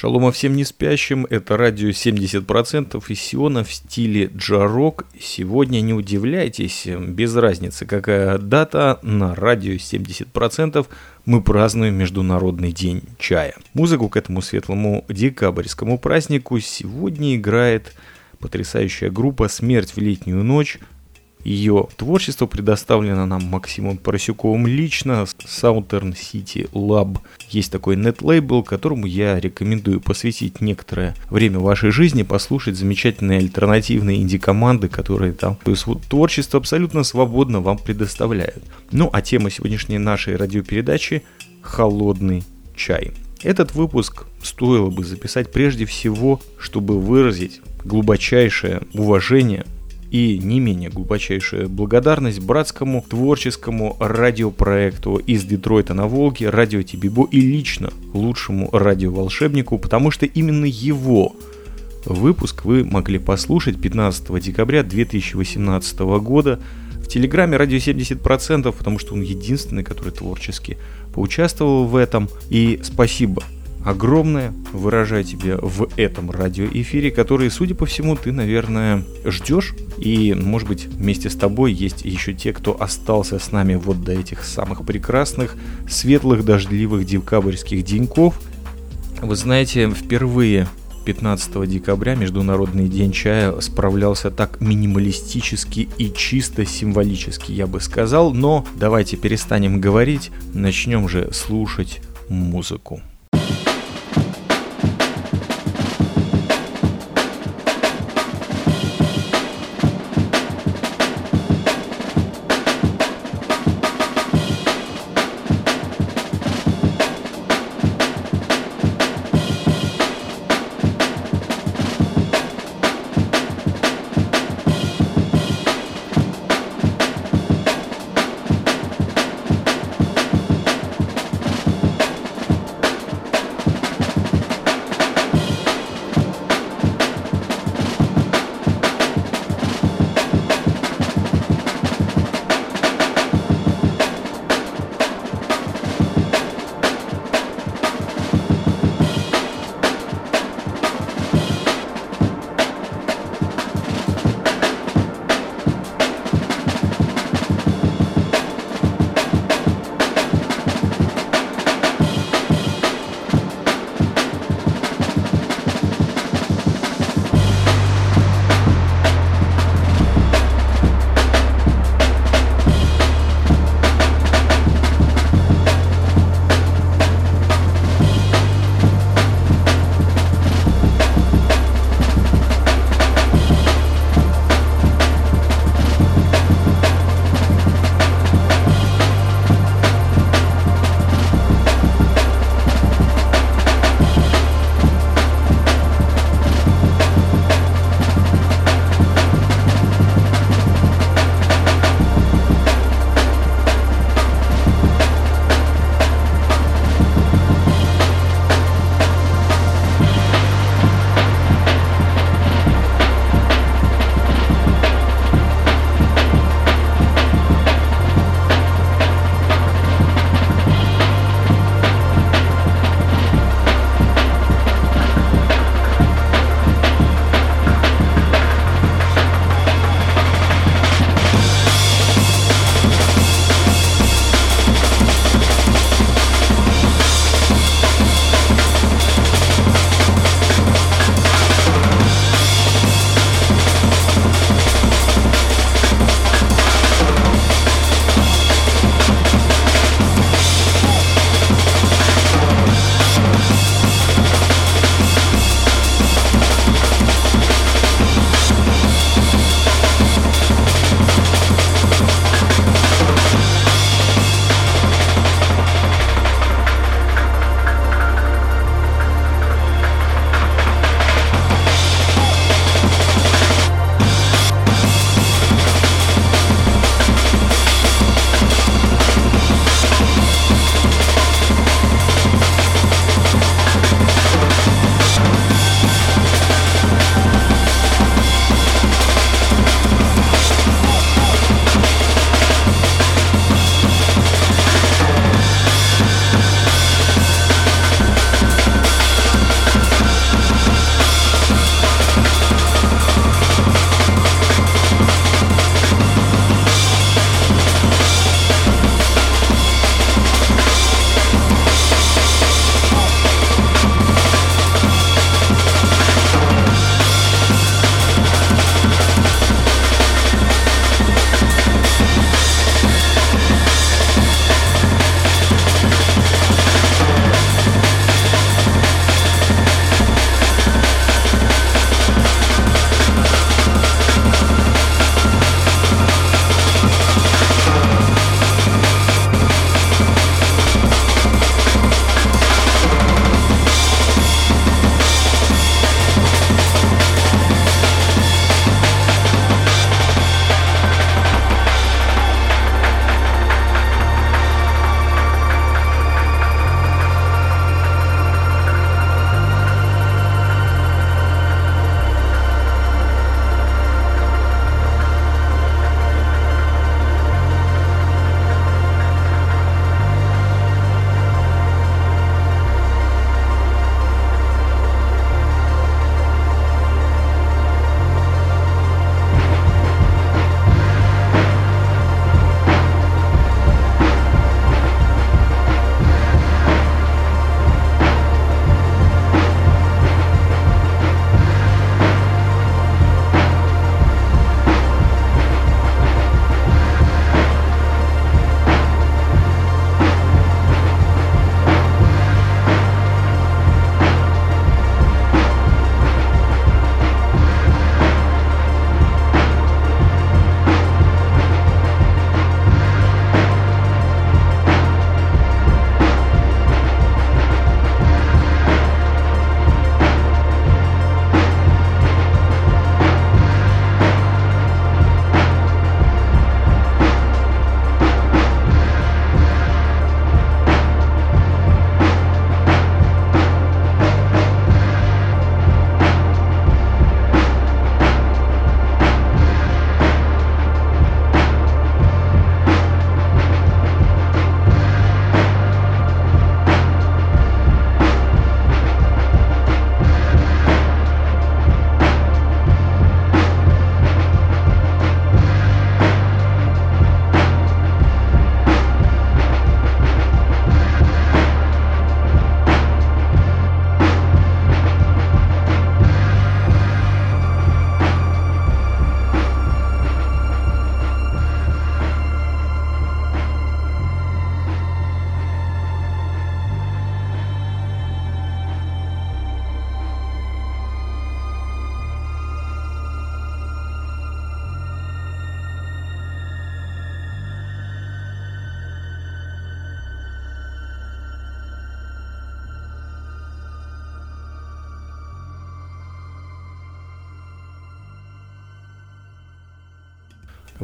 Шалома всем не спящим, это радио 70% из Сиона в стиле джарок. Сегодня не удивляйтесь, без разницы какая дата, на радио 70% мы празднуем Международный день чая. Музыку к этому светлому декабрьскому празднику сегодня играет потрясающая группа «Смерть в летнюю ночь», ее творчество предоставлено нам Максимом Поросюковым лично. Southern City Lab. Есть такой нет-лейбл, которому я рекомендую посвятить некоторое время вашей жизни, послушать замечательные альтернативные инди-команды, которые там то есть, творчество абсолютно свободно вам предоставляют. Ну а тема сегодняшней нашей радиопередачи – холодный чай. Этот выпуск стоило бы записать прежде всего, чтобы выразить глубочайшее уважение и не менее глубочайшая благодарность братскому творческому радиопроекту из Детройта на Волге, радио Тибибо и лично лучшему радиоволшебнику, потому что именно его выпуск вы могли послушать 15 декабря 2018 года в телеграме радио 70%, потому что он единственный, который творчески поучаствовал в этом. И спасибо огромное выражаю тебе в этом радиоэфире, который, судя по всему, ты, наверное, ждешь. И, может быть, вместе с тобой есть еще те, кто остался с нами вот до этих самых прекрасных, светлых, дождливых декабрьских деньков. Вы знаете, впервые 15 декабря Международный день чая справлялся так минималистически и чисто символически, я бы сказал, но давайте перестанем говорить, начнем же слушать музыку.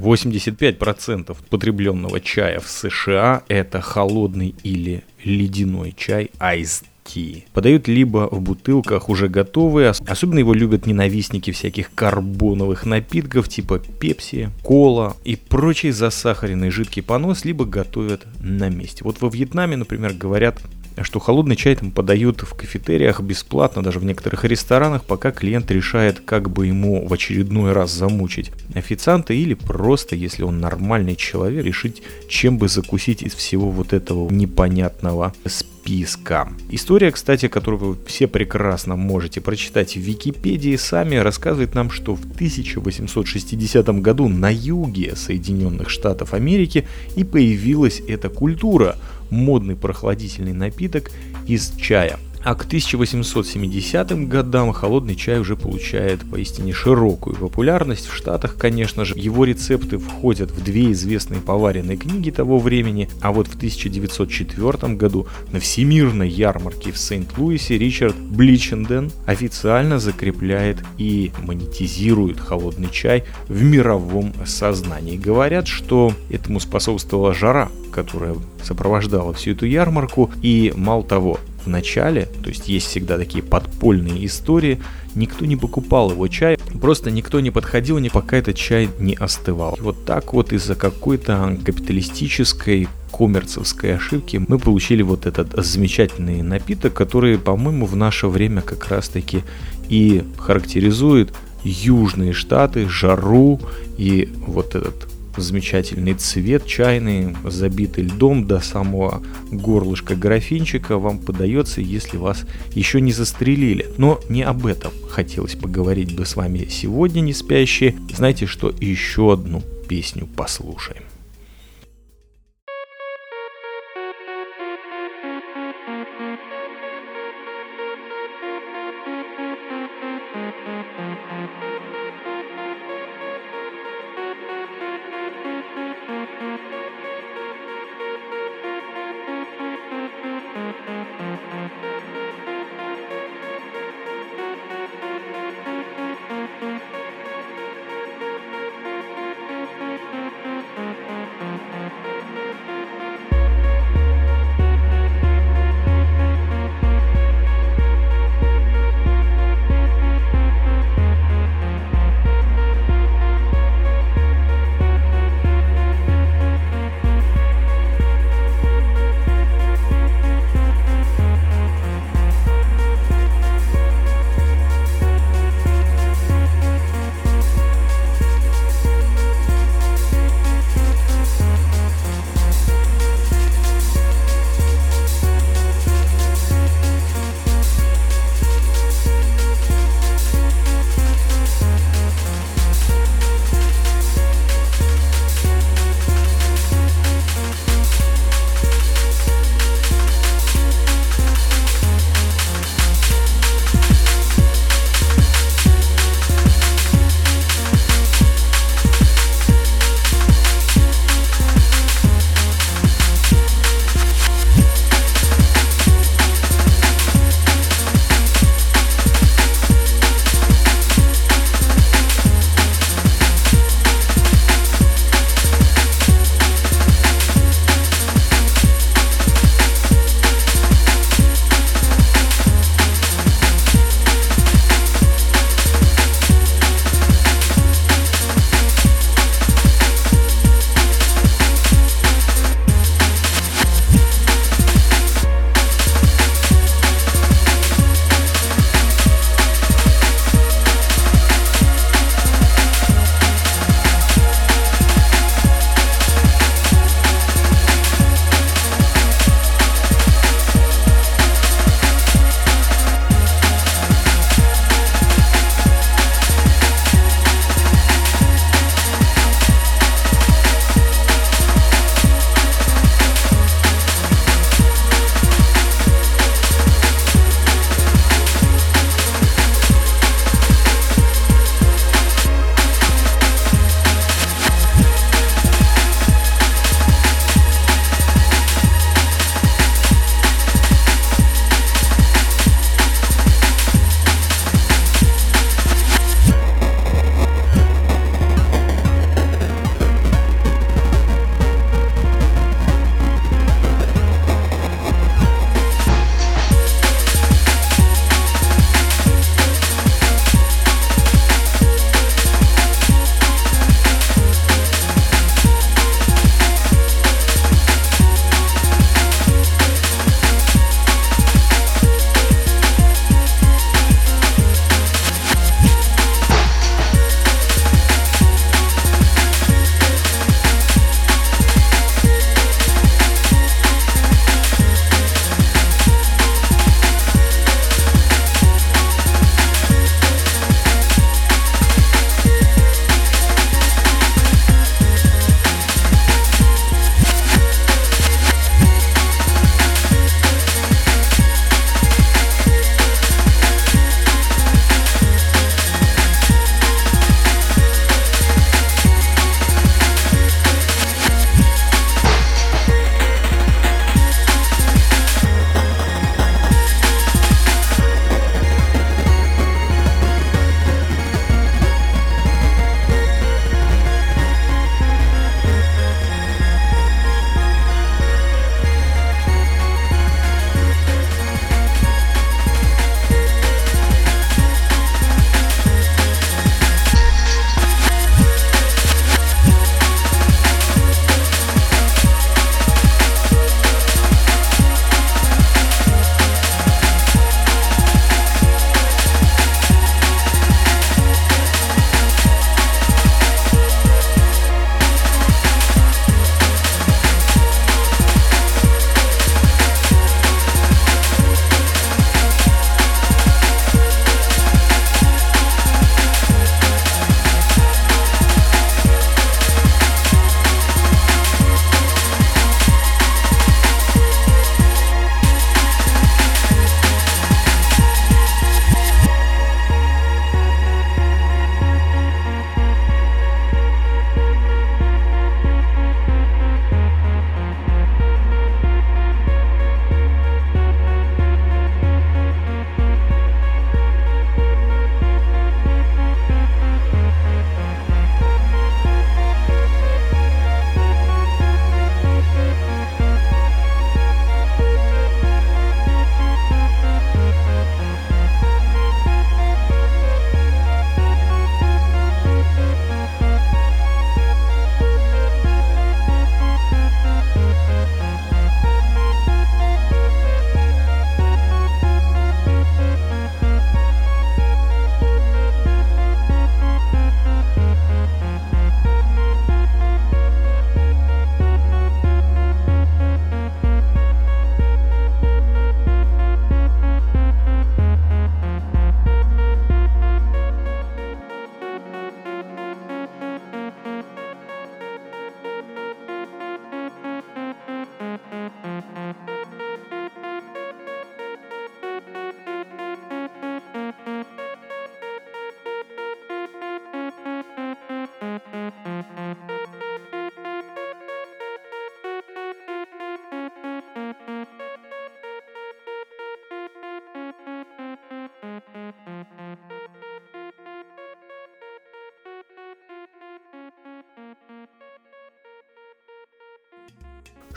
85% потребленного чая в США – это холодный или ледяной чай Iced tea. Подают либо в бутылках уже готовые, особенно его любят ненавистники всяких карбоновых напитков типа пепси, кола и прочий засахаренный жидкий понос, либо готовят на месте. Вот во Вьетнаме, например, говорят что холодный чай там подают в кафетериях бесплатно, даже в некоторых ресторанах, пока клиент решает, как бы ему в очередной раз замучить официанта или просто, если он нормальный человек, решить, чем бы закусить из всего вот этого непонятного списка. История, кстати, которую вы все прекрасно можете прочитать в Википедии сами, рассказывает нам, что в 1860 году на юге Соединенных Штатов Америки и появилась эта культура – модный прохладительный напиток из чая. А к 1870 годам холодный чай уже получает поистине широкую популярность. В Штатах, конечно же, его рецепты входят в две известные поваренные книги того времени, а вот в 1904 году на всемирной ярмарке в Сент-Луисе Ричард Бличенден официально закрепляет и монетизирует холодный чай в мировом сознании. Говорят, что этому способствовала жара, которая сопровождала всю эту ярмарку, и мало того, в начале, то есть есть всегда такие подпольные истории, никто не покупал его чай, просто никто не подходил, не пока этот чай не остывал. И вот так вот из-за какой-то капиталистической коммерцевской ошибки мы получили вот этот замечательный напиток, который, по-моему, в наше время как раз-таки и характеризует Южные Штаты, жару и вот этот замечательный цвет чайный, забитый льдом до самого горлышка графинчика вам подается, если вас еще не застрелили. Но не об этом хотелось поговорить бы с вами сегодня, не спящие. Знаете что, еще одну песню послушаем.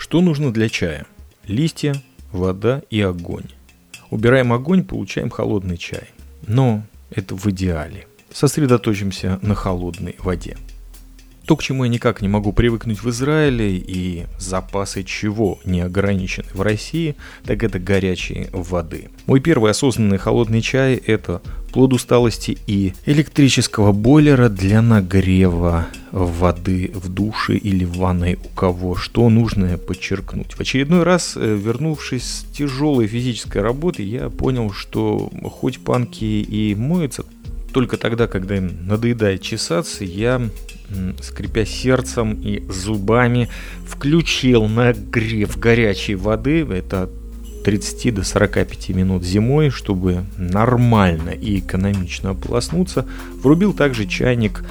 Что нужно для чая? Листья, вода и огонь. Убираем огонь, получаем холодный чай. Но это в идеале. Сосредоточимся на холодной воде. То, к чему я никак не могу привыкнуть в Израиле и запасы чего не ограничены в России, так это горячей воды. Мой первый осознанный холодный чай – это плод усталости и электрического бойлера для нагрева воды в душе или в ванной у кого, что нужно подчеркнуть. В очередной раз, э, вернувшись с тяжелой физической работы, я понял, что хоть панки и моются только тогда, когда им надоедает чесаться, я скрипя сердцем и зубами, включил нагрев горячей воды, это 30 до 45 минут зимой, чтобы нормально и экономично ополоснуться, врубил также чайник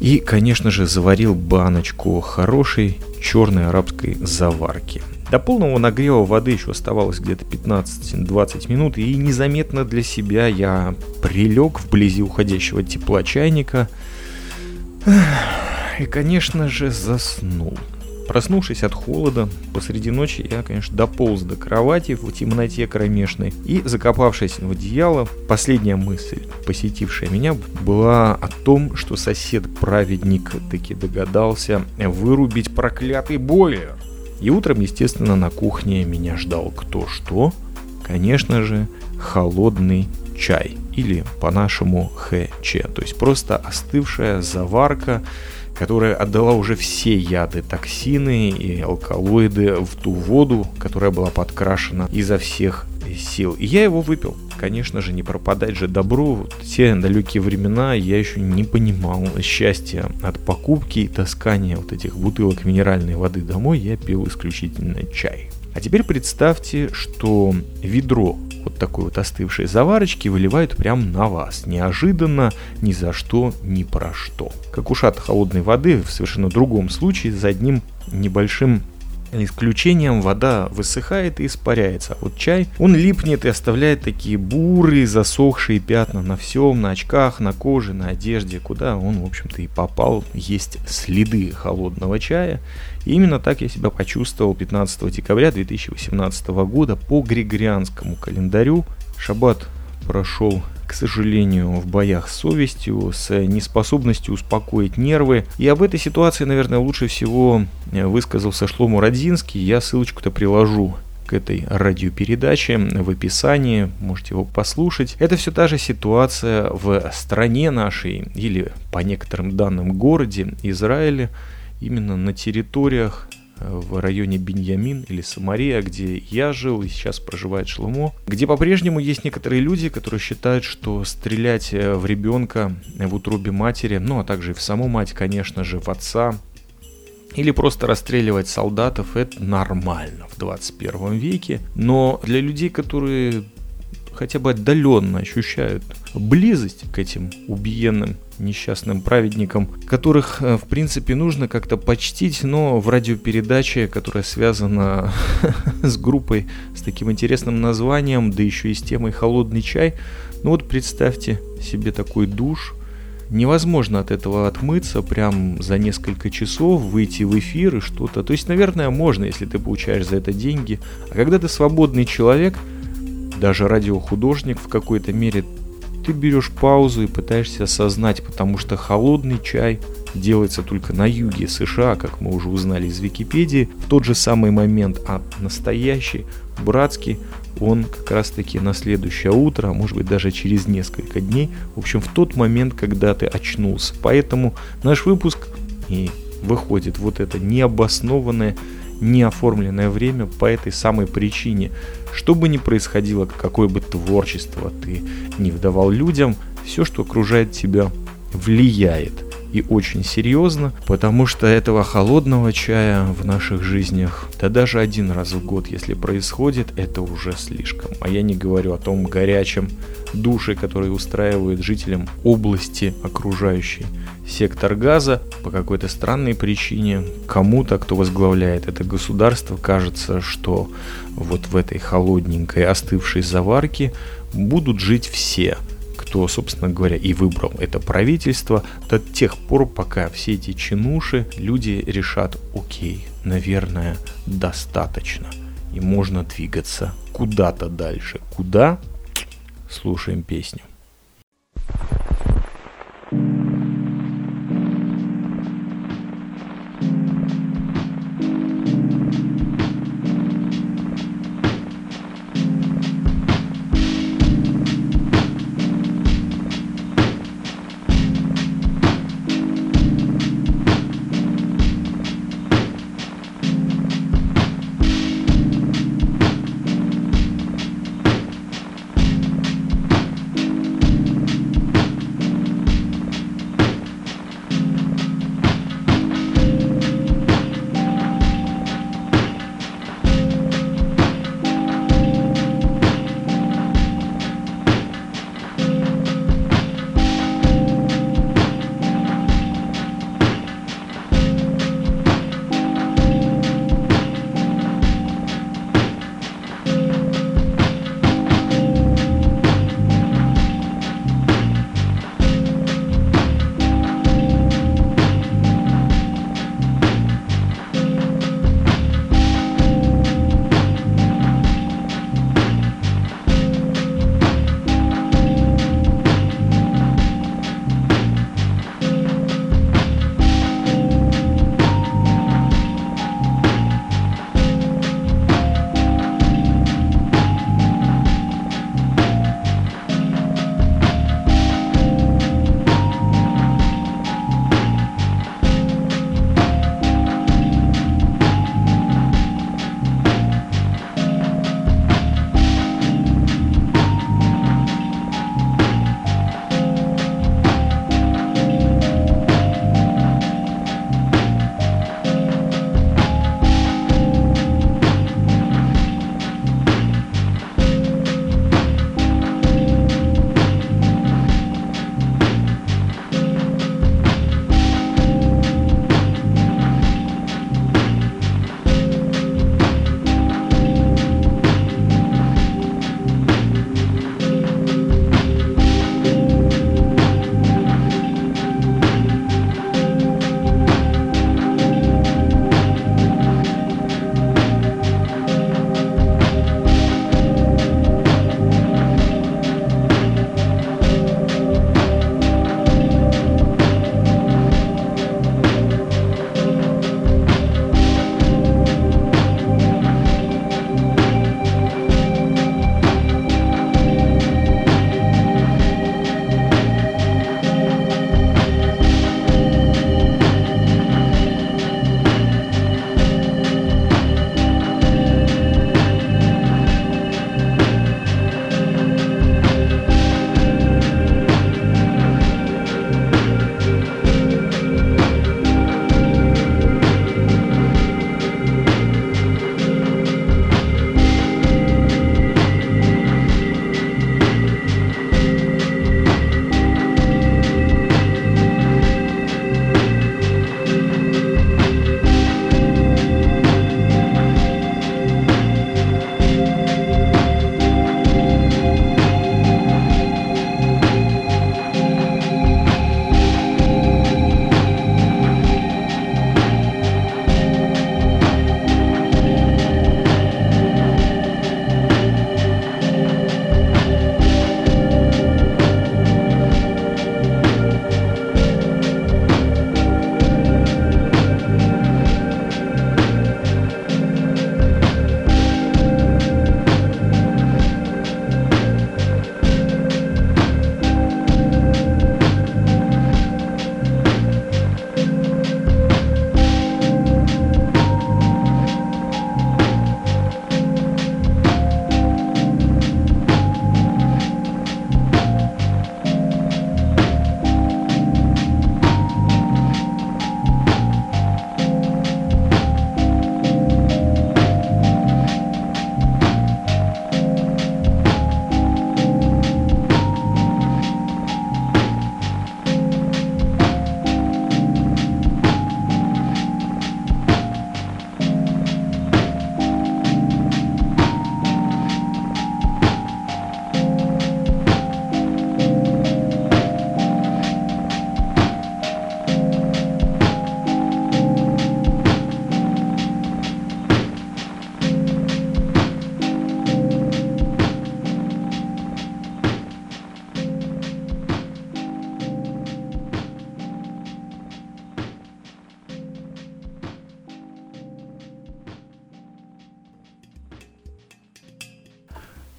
и, конечно же, заварил баночку хорошей черной арабской заварки. До полного нагрева воды еще оставалось где-то 15-20 минут, и незаметно для себя я прилег вблизи уходящего тепла чайника – и, конечно же, заснул. Проснувшись от холода, посреди ночи я, конечно, дополз до кровати в темноте кромешной и, закопавшись в одеяло, последняя мысль, посетившая меня, была о том, что сосед-праведник таки догадался вырубить проклятый бойлер. И утром, естественно, на кухне меня ждал кто что? Конечно же, холодный чай или по-нашему ХЧ, то есть просто остывшая заварка, которая отдала уже все яды, токсины и алкалоиды в ту воду, которая была подкрашена изо всех сил. И я его выпил. Конечно же, не пропадать же добру. В те далекие времена я еще не понимал счастья от покупки и таскания вот этих бутылок минеральной воды домой. Я пил исключительно чай. А теперь представьте, что ведро вот такой вот остывшей заварочки выливают прямо на вас. Неожиданно, ни за что, ни про что. Как ушат холодной воды в совершенно другом случае за одним небольшим исключением вода высыхает и испаряется. А вот чай, он липнет и оставляет такие бурые, засохшие пятна на всем, на очках, на коже, на одежде, куда он, в общем-то, и попал. Есть следы холодного чая. И именно так я себя почувствовал 15 декабря 2018 года по григорианскому календарю. Шаббат прошел сожалению, в боях с совестью, с неспособностью успокоить нервы. И об этой ситуации, наверное, лучше всего э, высказался Шлому Родзинский. Я ссылочку-то приложу к этой радиопередаче в описании, можете его послушать. Это все та же ситуация в стране нашей или по некоторым данным городе Израиле, именно на территориях в районе Беньямин или Самария, где я жил и сейчас проживает Шломо, где по-прежнему есть некоторые люди, которые считают, что стрелять э, в ребенка в утробе матери, ну а также и в саму мать, конечно же, в отца, или просто расстреливать солдатов, это нормально в 21 веке. Но для людей, которые хотя бы отдаленно ощущают близость к этим убиенным несчастным праведникам, которых, э, в принципе, нужно как-то почтить, но в радиопередаче, которая связана с группой с таким интересным названием, да еще и с темой «Холодный чай», ну вот представьте себе такой душ, невозможно от этого отмыться прям за несколько часов, выйти в эфир и что-то. То есть, наверное, можно, если ты получаешь за это деньги. А когда ты свободный человек, даже радиохудожник в какой-то мере, ты берешь паузу и пытаешься осознать, потому что холодный чай делается только на юге США, как мы уже узнали из Википедии, в тот же самый момент, а настоящий, братский, он как раз таки на следующее утро, а может быть даже через несколько дней, в общем в тот момент, когда ты очнулся. Поэтому наш выпуск и выходит вот это необоснованное неоформленное время по этой самой причине. Что бы ни происходило, какое бы творчество ты не вдавал людям, все, что окружает тебя, влияет и очень серьезно, потому что этого холодного чая в наших жизнях, да даже один раз в год, если происходит, это уже слишком. А я не говорю о том горячем душе, который устраивают жителям области окружающей сектор газа по какой-то странной причине кому-то, кто возглавляет это государство, кажется, что вот в этой холодненькой остывшей заварке будут жить все – кто, собственно говоря, и выбрал это правительство до тех пор, пока все эти чинуши люди решат, окей, наверное, достаточно. И можно двигаться куда-то дальше. Куда? Слушаем песню.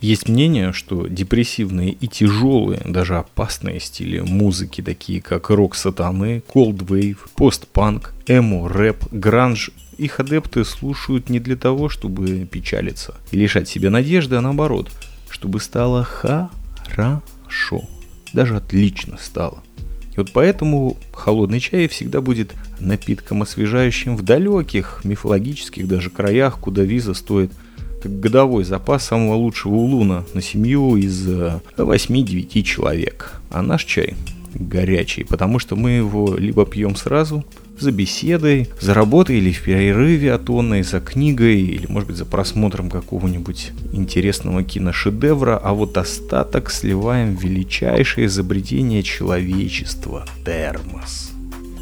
Есть мнение, что депрессивные и тяжелые, даже опасные стили музыки, такие как рок сатаны, cold wave, постпанк, эмо, рэп, гранж, их адепты слушают не для того, чтобы печалиться и лишать себе надежды, а наоборот, чтобы стало хорошо, даже отлично стало. И вот поэтому холодный чай всегда будет напитком освежающим в далеких, мифологических даже краях, куда виза стоит как годовой запас самого лучшего улуна на семью из 8-9 э, человек. А наш чай горячий, потому что мы его либо пьем сразу, за беседой, за работой или в перерыве от онной, за книгой или, может быть, за просмотром какого-нибудь интересного киношедевра, а вот остаток сливаем в величайшее изобретение человечества – термос.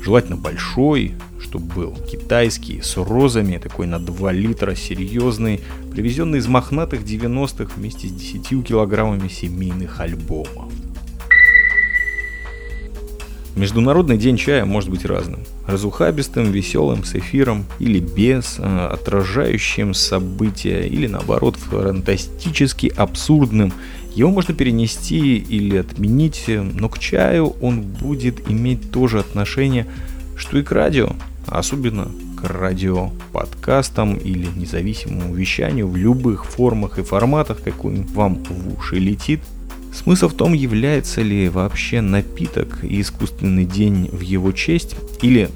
Желательно большой, чтобы был китайский, с розами, такой на 2 литра, серьезный, привезенный из мохнатых 90-х вместе с 10 килограммами семейных альбомов. Международный день чая может быть разным. Разухабистым, веселым, с эфиром или без, э, отражающим события или наоборот фантастически абсурдным. Его можно перенести или отменить, но к чаю он будет иметь то же отношение, что и к радио, особенно к радиоподкастам или независимому вещанию в любых формах и форматах, какой вам в уши летит – Смысл в том, является ли вообще напиток и искусственный день в его честь, или,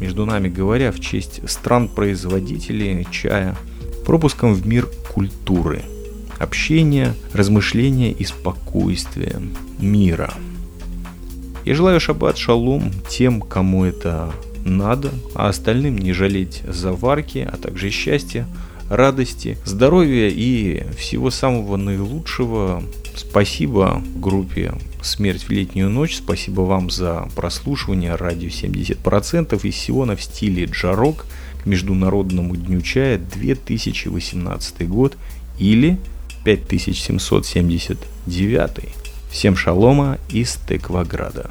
между нами говоря, в честь стран-производителей чая, пропуском в мир культуры, общения, размышления и спокойствия, мира. Я желаю шаббат шалом тем, кому это надо, а остальным не жалеть заварки, а также счастья, радости, здоровья и всего самого наилучшего Спасибо группе «Смерть в летнюю ночь». Спасибо вам за прослушивание радио 70% из Сиона в стиле джарок к Международному дню чая 2018 год или 5779. Всем шалома из Текваграда.